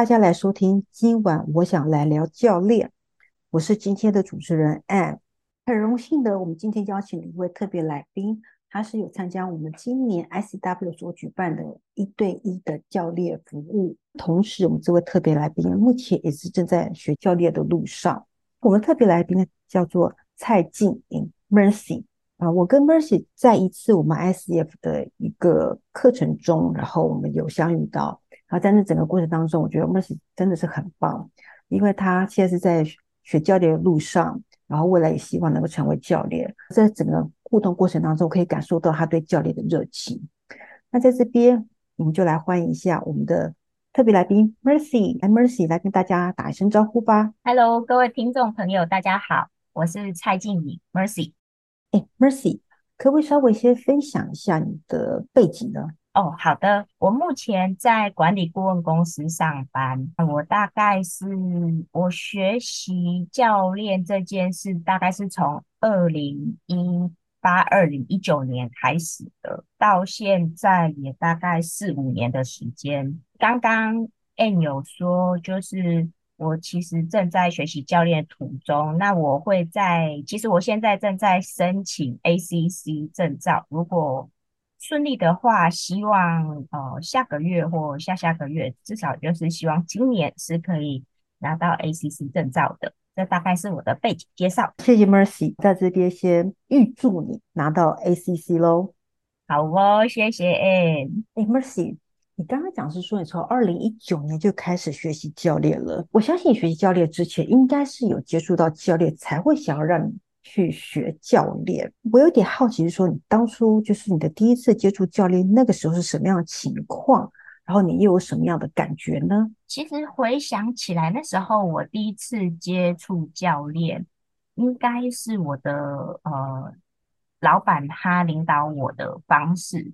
大家来收听。今晚我想来聊教练，我是今天的主持人 Anne，。很荣幸的，我们今天邀请了一位特别来宾，他是有参加我们今年 ICW 所举办的一对一的教练服务。同时，我们这位特别来宾目前也是正在学教练的路上。我们特别来宾呢，叫做蔡静颖 Mercy。啊，我跟 Mercy 在一次我们 ICF 的一个课程中，然后我们有相遇到。然后在那整个过程当中，我觉得 Mercy 真的是很棒，因为他现在是在学教练的路上，然后未来也希望能够成为教练。在整个互动过程当中，可以感受到他对教练的热情。那在这边，我们就来欢迎一下我们的特别来宾 Mercy，来 Mercy 来跟大家打一声招呼吧。Hello，各位听众朋友，大家好，我是蔡静颖 Mercy。哎，Mercy，可不可以稍微先分享一下你的背景呢？哦，好的。我目前在管理顾问公司上班。我大概是我学习教练这件事，大概是从二零一八、二零一九年开始的，到现在也大概四五年的时间。刚刚 Ann 有说，就是。我其实正在学习教练途中，那我会在，其实我现在正在申请 ACC 证照，如果顺利的话，希望呃下个月或下下个月，至少就是希望今年是可以拿到 ACC 证照的。这大概是我的背景介绍。谢谢 Mercy，在这边先预祝你拿到 ACC 喽。好哦，谢谢 Ann。哎，Mercy。你刚刚讲是说你从二零一九年就开始学习教练了。我相信你学习教练之前应该是有接触到教练，才会想要让你去学教练。我有点好奇，是说你当初就是你的第一次接触教练，那个时候是什么样的情况？然后你又有什么样的感觉呢？其实回想起来，那时候我第一次接触教练，应该是我的呃老板他领导我的方式。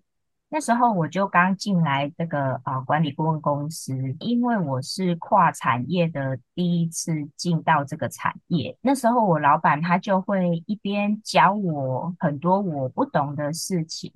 那时候我就刚进来这个啊管理顾问公司，因为我是跨产业的第一次进到这个产业。那时候我老板他就会一边教我很多我不懂的事情，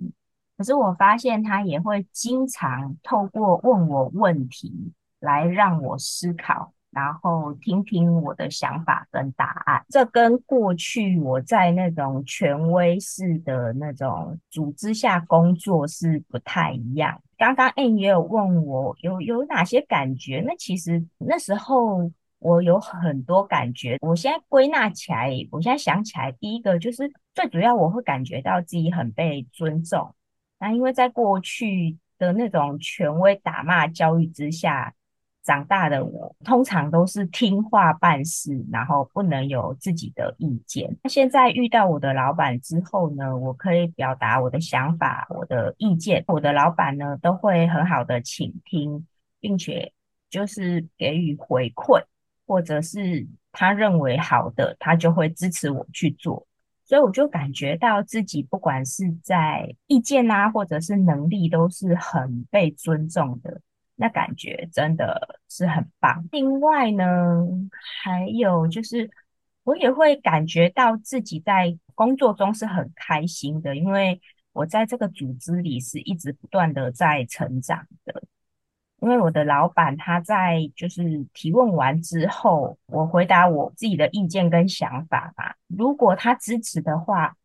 可是我发现他也会经常透过问我问题来让我思考。然后听听我的想法跟答案，这跟过去我在那种权威式的那种组织下工作是不太一样。刚刚 Ann 也有问我有有哪些感觉，那其实那时候我有很多感觉。我现在归纳起来，我现在想起来，第一个就是最主要我会感觉到自己很被尊重。那因为在过去的那种权威打骂教育之下。长大的我通常都是听话办事，然后不能有自己的意见。那现在遇到我的老板之后呢，我可以表达我的想法、我的意见。我的老板呢都会很好的倾听，并且就是给予回馈，或者是他认为好的，他就会支持我去做。所以我就感觉到自己不管是在意见啊，或者是能力，都是很被尊重的。那感觉真的是很棒。另外呢，还有就是，我也会感觉到自己在工作中是很开心的，因为我在这个组织里是一直不断的在成长的。因为我的老板他在就是提问完之后，我回答我自己的意见跟想法嘛，如果他支持的话，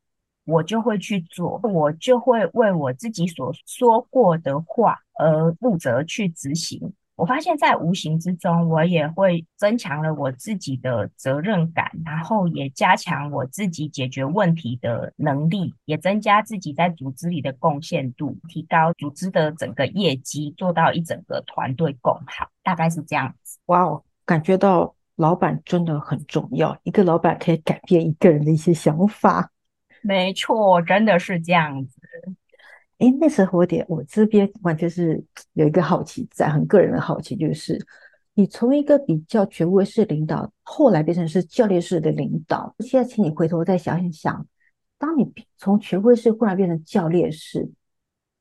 我就会去做，我就会为我自己所说过的话而负责去执行。我发现，在无形之中，我也会增强了我自己的责任感，然后也加强我自己解决问题的能力，也增加自己在组织里的贡献度，提高组织的整个业绩，做到一整个团队共好，大概是这样子。哇哦，感觉到老板真的很重要，一个老板可以改变一个人的一些想法。没错，真的是这样子。哎，那时候我点我这边完全是有一个好奇在，很个人的好奇，就是你从一个比较权威式领导，后来变成是教练式的领导。现在，请你回头再想一想，当你从权威式忽然变成教练式，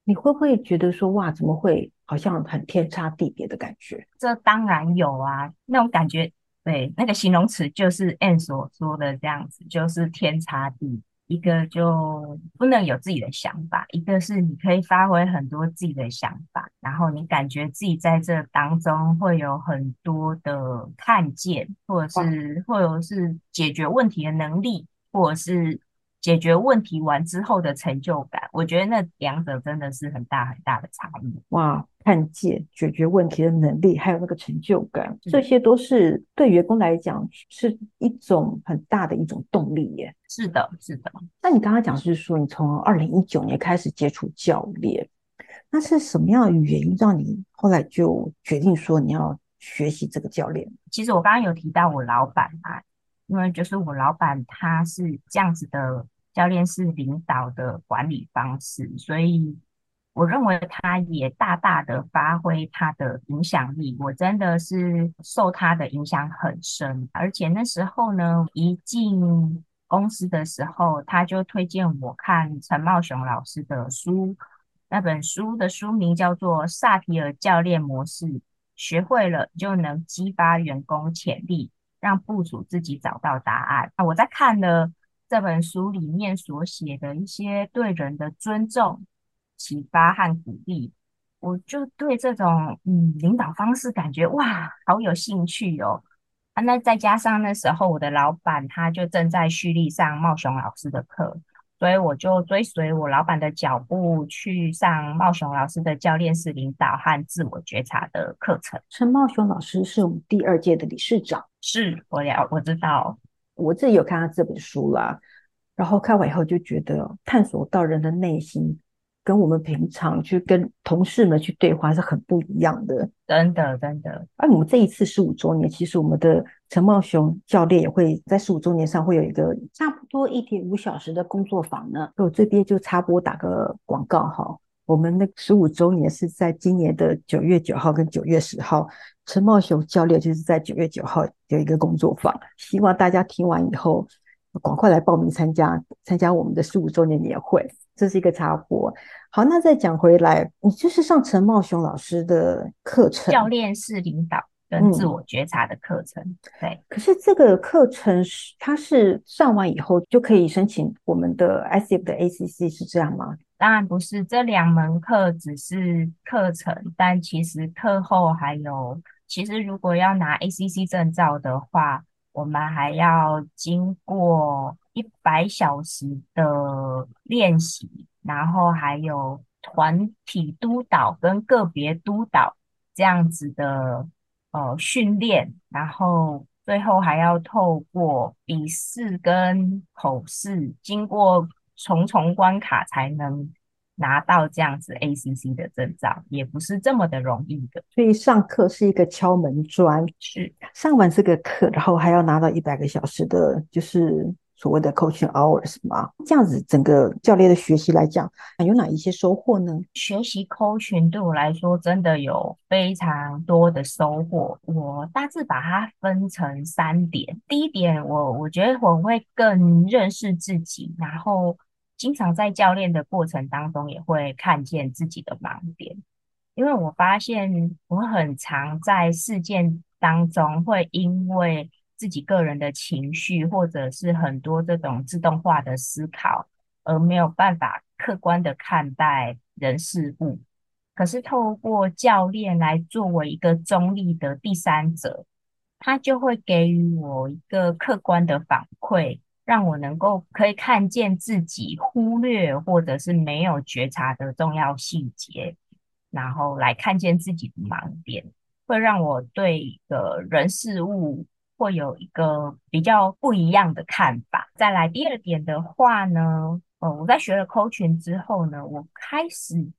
你会不会觉得说，哇，怎么会好像很天差地别的感觉？这当然有啊，那种感觉，对，那个形容词就是 Ann 所说的这样子，就是天差地别。一个就不能有自己的想法，一个是你可以发挥很多自己的想法，然后你感觉自己在这当中会有很多的看见，或者是或者是解决问题的能力，或者是。解决问题完之后的成就感，我觉得那两者真的是很大很大的差异。哇，看见解决问题的能力，还有那个成就感，这些都是对员工来讲是一种很大的一种动力耶。是的，是的。那你刚刚讲是说，你从二零一九年开始接触教练，那是什么样的原因让你后来就决定说你要学习这个教练？其实我刚刚有提到我老板啊，因为就是我老板他是这样子的。教练是领导的管理方式，所以我认为他也大大的发挥他的影响力。我真的是受他的影响很深，而且那时候呢，一进公司的时候，他就推荐我看陈茂雄老师的书。那本书的书名叫做《萨提尔教练模式》，学会了就能激发员工潜力，让部属自己找到答案。那我在看了。这本书里面所写的一些对人的尊重、启发和鼓励，我就对这种嗯领导方式感觉哇，好有兴趣哦。啊，那再加上那时候我的老板他就正在蓄力上茂雄老师的课，所以我就追随我老板的脚步去上茂雄老师的教练式领导和自我觉察的课程。陈茂雄老师是我们第二届的理事长，是我了，我知道。我自己有看他这本书啦，然后看完以后就觉得探索到人的内心，跟我们平常去跟同事们去对话是很不一样的，真的真的。而我们这一次十五周年，其实我们的陈茂雄教练也会在十五周年上会有一个差不多一点五小时的工作坊呢。我这边就插播打个广告哈。我们的十五周年是在今年的九月九号跟九月十号，陈茂雄教练就是在九月九号有一个工作坊，希望大家听完以后赶快来报名参加参加我们的十五周年年会。这是一个插播。好，那再讲回来，你就是上陈茂雄老师的课程，教练式领导跟自我觉察的课程。嗯、对，可是这个课程是它是上完以后就可以申请我们的 ICF 的 ACC 是这样吗？当然不是，这两门课只是课程，但其实课后还有，其实如果要拿 ACC 证照的话，我们还要经过一百小时的练习，然后还有团体督导跟个别督导这样子的呃训练，然后最后还要透过笔试跟口试，经过。重重关卡才能拿到这样子 ACC 的证照，也不是这么的容易的。所以上课是一个敲门砖，是上完这个课，然后还要拿到一百个小时的，就是。所谓的 coaching hours 嘛，这样子整个教练的学习来讲，有哪一些收获呢？学习 coaching 对我来说真的有非常多的收获。我大致把它分成三点。第一点，我我觉得我会更认识自己，然后经常在教练的过程当中也会看见自己的盲点，因为我发现我很常在事件当中会因为。自己个人的情绪，或者是很多这种自动化的思考，而没有办法客观的看待人事物。可是透过教练来作为一个中立的第三者，他就会给予我一个客观的反馈，让我能够可以看见自己忽略或者是没有觉察的重要细节，然后来看见自己的盲点，会让我对一个人事物。会有一个比较不一样的看法。再来第二点的话呢，呃，我在学了 coaching 之后呢，我开始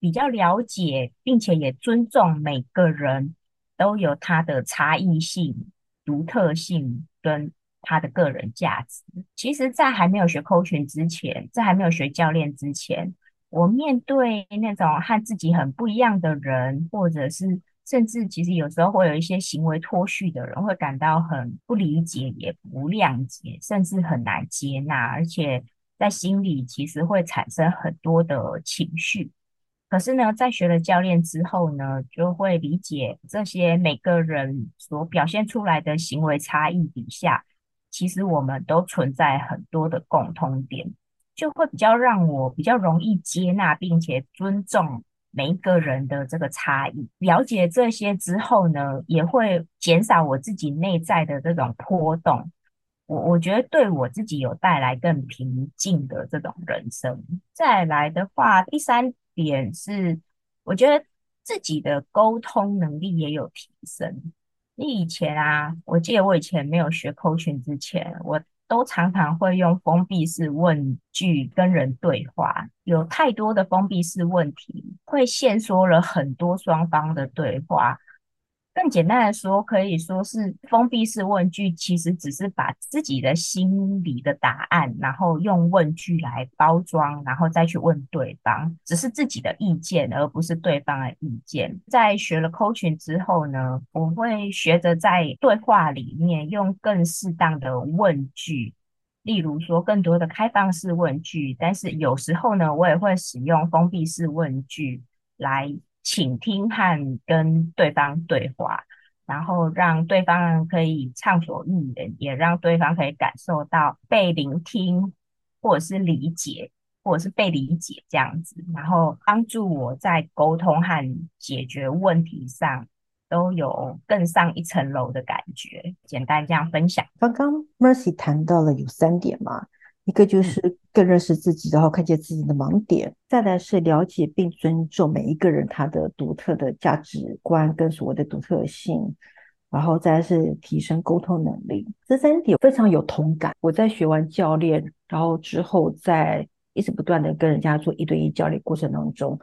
比较了解，并且也尊重每个人都有他的差异性、独特性跟他的个人价值。其实，在还没有学沟通之前，在还没有学教练之前，我面对那种和自己很不一样的人，或者是甚至其实有时候会有一些行为脱序的人会感到很不理解，也不谅解，甚至很难接纳，而且在心里其实会产生很多的情绪。可是呢，在学了教练之后呢，就会理解这些每个人所表现出来的行为差异底下，其实我们都存在很多的共通点，就会比较让我比较容易接纳，并且尊重每一个人的这个差异。了解这些之后呢，也会减少我自己内在的这种波动。我我觉得对我自己有带来更平静的这种人生。再来的话，第三点是，我觉得自己的沟通能力也有提升。你以前啊，我记得我以前没有学 coach 之前，我都常常会用封闭式问句跟人对话，有太多的封闭式问题，会限缩了很多双方的对话。更简单的说，可以说是封闭式问句，其实只是把自己的心里的答案，然后用问句来包装，然后再去问对方，只是自己的意见，而不是对方的意见。在学了 coaching 之后呢，我会学着在对话里面用更适当的问句，例如说更多的开放式问句，但是有时候呢，我也会使用封闭式问句来。倾听和跟对方对话，然后让对方可以畅所欲言，也让对方可以感受到被聆听，或者是理解，或者是被理解这样子，然后帮助我在沟通和解决问题上都有更上一层楼的感觉。简单这样分享。刚刚 Mercy 谈到了有三点嘛。一个就是更认识自己，然后看见自己的盲点；再来是了解并尊重每一个人他的独特的价值观跟所谓的独特性；然后再来是提升沟通能力。这三点非常有同感。我在学完教练，然后之后在一直不断的跟人家做一对一教练过程当中，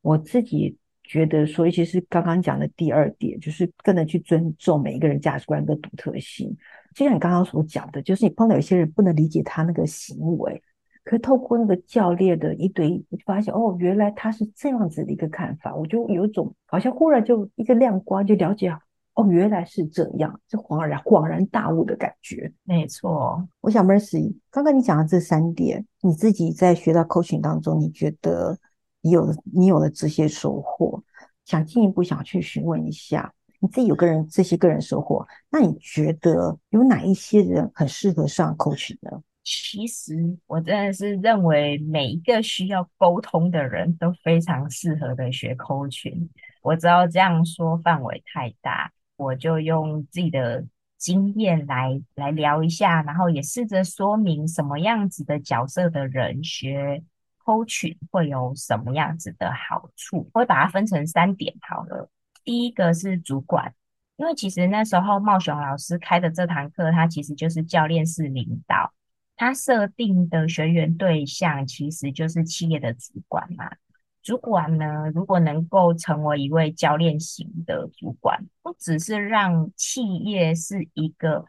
我自己觉得说，尤其是刚刚讲的第二点，就是更能去尊重每一个人价值观跟独特性。就像你刚刚所讲的，就是你碰到有些人不能理解他那个行为，可是透过那个教练的一对一，我就发现哦，原来他是这样子的一个看法，我就有一种好像忽然就一个亮光，就了解哦，原来是这样，是恍然恍然大悟的感觉。没错，我想 Mercy，刚刚你讲的这三点，你自己在学到 coaching 当中，你觉得你有了你有了这些收获，想进一步想去询问一下。你自己有个人这些个人收获，那你觉得有哪一些人很适合上 cosm 呢？其实我真的是认为每一个需要沟通的人都非常适合的学 cosm。我知道这样说范围太大，我就用自己的经验来来聊一下，然后也试着说明什么样子的角色的人学 coaching 会有什么样子的好处。我会把它分成三点好了。第一个是主管，因为其实那时候茂雄老师开的这堂课，它其实就是教练式领导，他设定的学员对象其实就是企业的主管嘛。主管呢，如果能够成为一位教练型的主管，不只是让企业是一个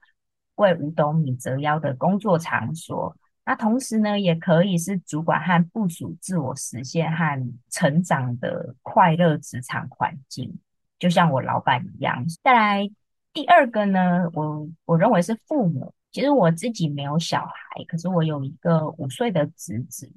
为五斗米折腰的工作场所，那同时呢，也可以是主管和部署自我实现和成长的快乐职场环境。就像我老板一样。再来第二个呢，我我认为是父母。其实我自己没有小孩，可是我有一个五岁的侄子。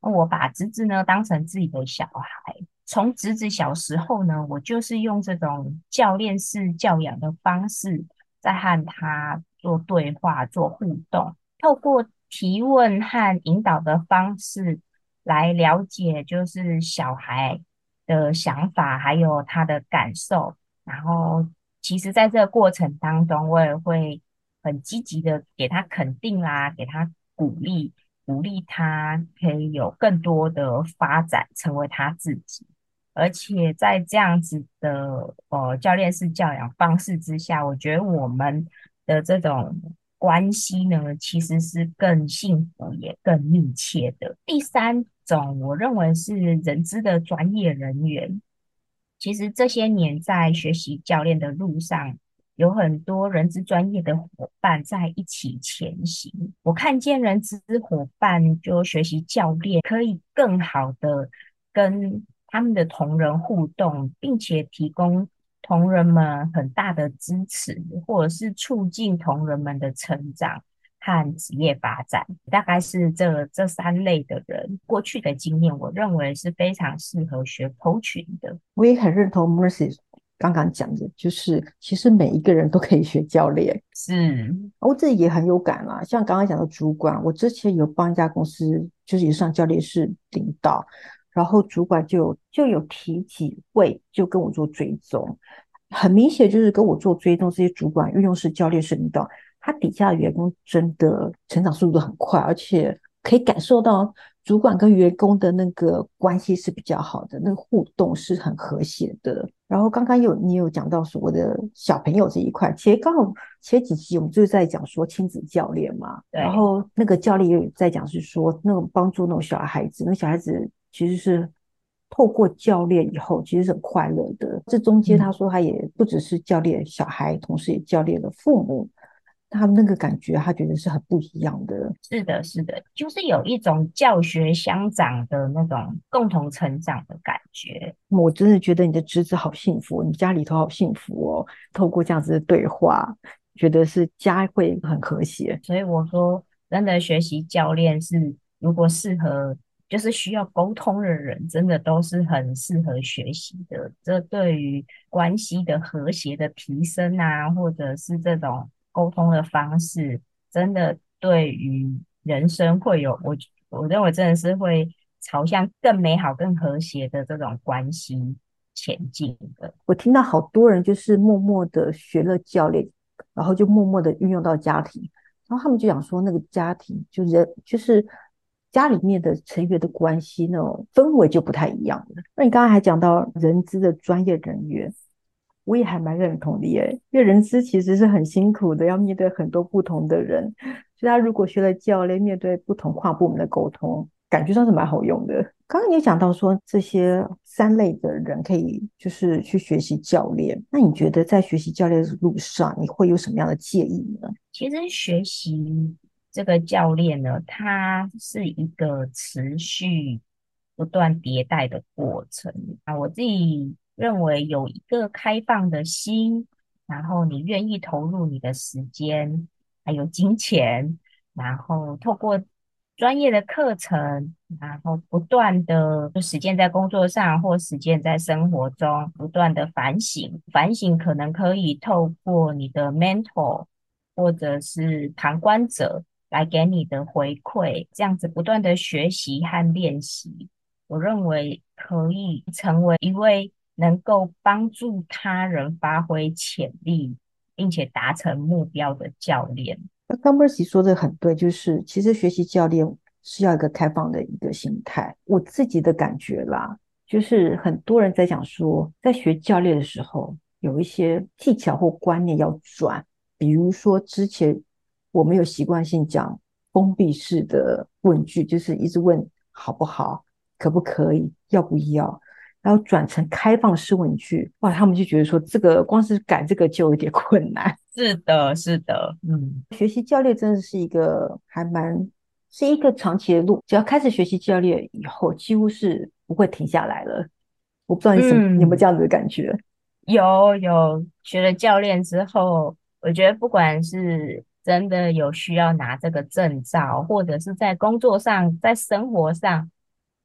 我把侄子呢当成自己的小孩。从侄子小时候呢，我就是用这种教练式教养的方式，在和他做对话、做互动，透过提问和引导的方式来了解，就是小孩的想法，还有他的感受，然后其实在这个过程当中，我也会很积极的给他肯定啦，给他鼓励，鼓励他可以有更多的发展，成为他自己。而且在这样子的呃教练式教养方式之下，我觉得我们的这种关系呢，其实是更幸福也更密切的。第三。种我认为是人资的专业人员，其实这些年在学习教练的路上，有很多人资专业的伙伴在一起前行。我看见人资伙伴就学习教练，可以更好的跟他们的同仁互动，并且提供同仁们很大的支持，或者是促进同仁们的成长。和职业发展，大概是这这三类的人过去的经验，我认为是非常适合学 coaching 的。我也很认同 Mercy 刚刚讲的，就是其实每一个人都可以学教练。是，我自己也很有感啦。像刚刚讲的主管，我之前有帮一家公司，就是也上教练室领导，然后主管就就有提几位，就跟我做追踪。很明显就是跟我做追踪，这些主管运用式教练式领导，他底下的员工真的成长速度很快，而且可以感受到主管跟员工的那个关系是比较好的，那个互动是很和谐的。然后刚刚有你有讲到所谓的小朋友这一块，其实刚好前几集我们就是在讲说亲子教练嘛，然后那个教练也有在讲是说那种帮助那种小孩子，那小孩子其实是。透过教练以后，其实是很快乐的。这中间他说他也不只是教练小孩，嗯、同时也教练了父母。他那个感觉，他觉得是很不一样的。是的，是的，就是有一种教学相长的那种共同成长的感觉。我真的觉得你的侄子好幸福，你家里头好幸福哦。透过这样子的对话，觉得是家会很和谐。所以我说，真的学习教练是如果适合。就是需要沟通的人，真的都是很适合学习的。这对于关系的和谐的提升啊，或者是这种沟通的方式，真的对于人生会有我我认为真的是会朝向更美好、更和谐的这种关系前进的。我听到好多人就是默默的学了教练，然后就默默的运用到家庭，然后他们就想说，那个家庭就人就是。家里面的成员的关系那种氛围就不太一样了。那你刚刚还讲到人资的专业人员，我也还蛮认同的耶。因为人资其实是很辛苦的，要面对很多不同的人。所以他如果学了教练，面对不同跨部门的沟通，感觉上是蛮好用的。刚刚也讲到说，这些三类的人可以就是去学习教练。那你觉得在学习教练的路上，你会有什么样的建议呢？其实学习。这个教练呢，他是一个持续不断迭代的过程啊。我自己认为有一个开放的心，然后你愿意投入你的时间，还有金钱，然后透过专业的课程，然后不断的就实践在工作上或实践在生活中，不断的反省。反省可能可以透过你的 mentor 或者是旁观者。来给你的回馈，这样子不断的学习和练习，我认为可以成为一位能够帮助他人发挥潜力，并且达成目标的教练。刚 Mercy 说的很对，就是其实学习教练是要一个开放的一个心态。我自己的感觉啦，就是很多人在讲说，在学教练的时候，有一些技巧或观念要转，比如说之前。我们有习惯性讲封闭式的问句，就是一直问好不好、可不可以、要不要，然后转成开放式问句。哇，他们就觉得说这个光是改这个就有点困难。是的，是的，嗯，学习教练真的是一个还蛮是一个长期的路。只要开始学习教练以后，几乎是不会停下来了。我不知道你什么、嗯、有没有这样子的感觉？有有，学了教练之后，我觉得不管是真的有需要拿这个证照，或者是在工作上、在生活上，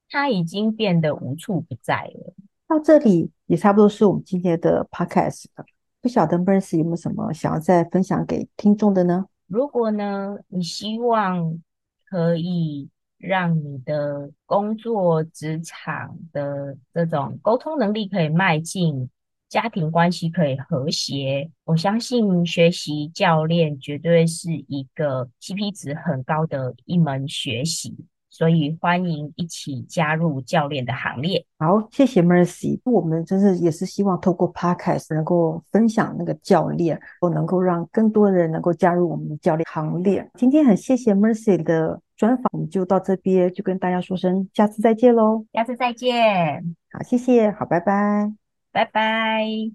他已经变得无处不在了。到这里也差不多是我们今天的 podcast 了。不晓得 Mercy 有没有什么想要再分享给听众的呢？如果呢，你希望可以让你的工作职场的这种沟通能力可以迈进。家庭关系可以和谐，我相信学习教练绝对是一个 CP 值很高的一门学习，所以欢迎一起加入教练的行列。好，谢谢 Mercy，我们真是也是希望透过 Podcast 能够分享那个教练，我能够让更多的人能够加入我们的教练行列。今天很谢谢 Mercy 的专访，我们就到这边，就跟大家说声下次再见喽，下次再见。好，谢谢，好，拜拜。拜拜。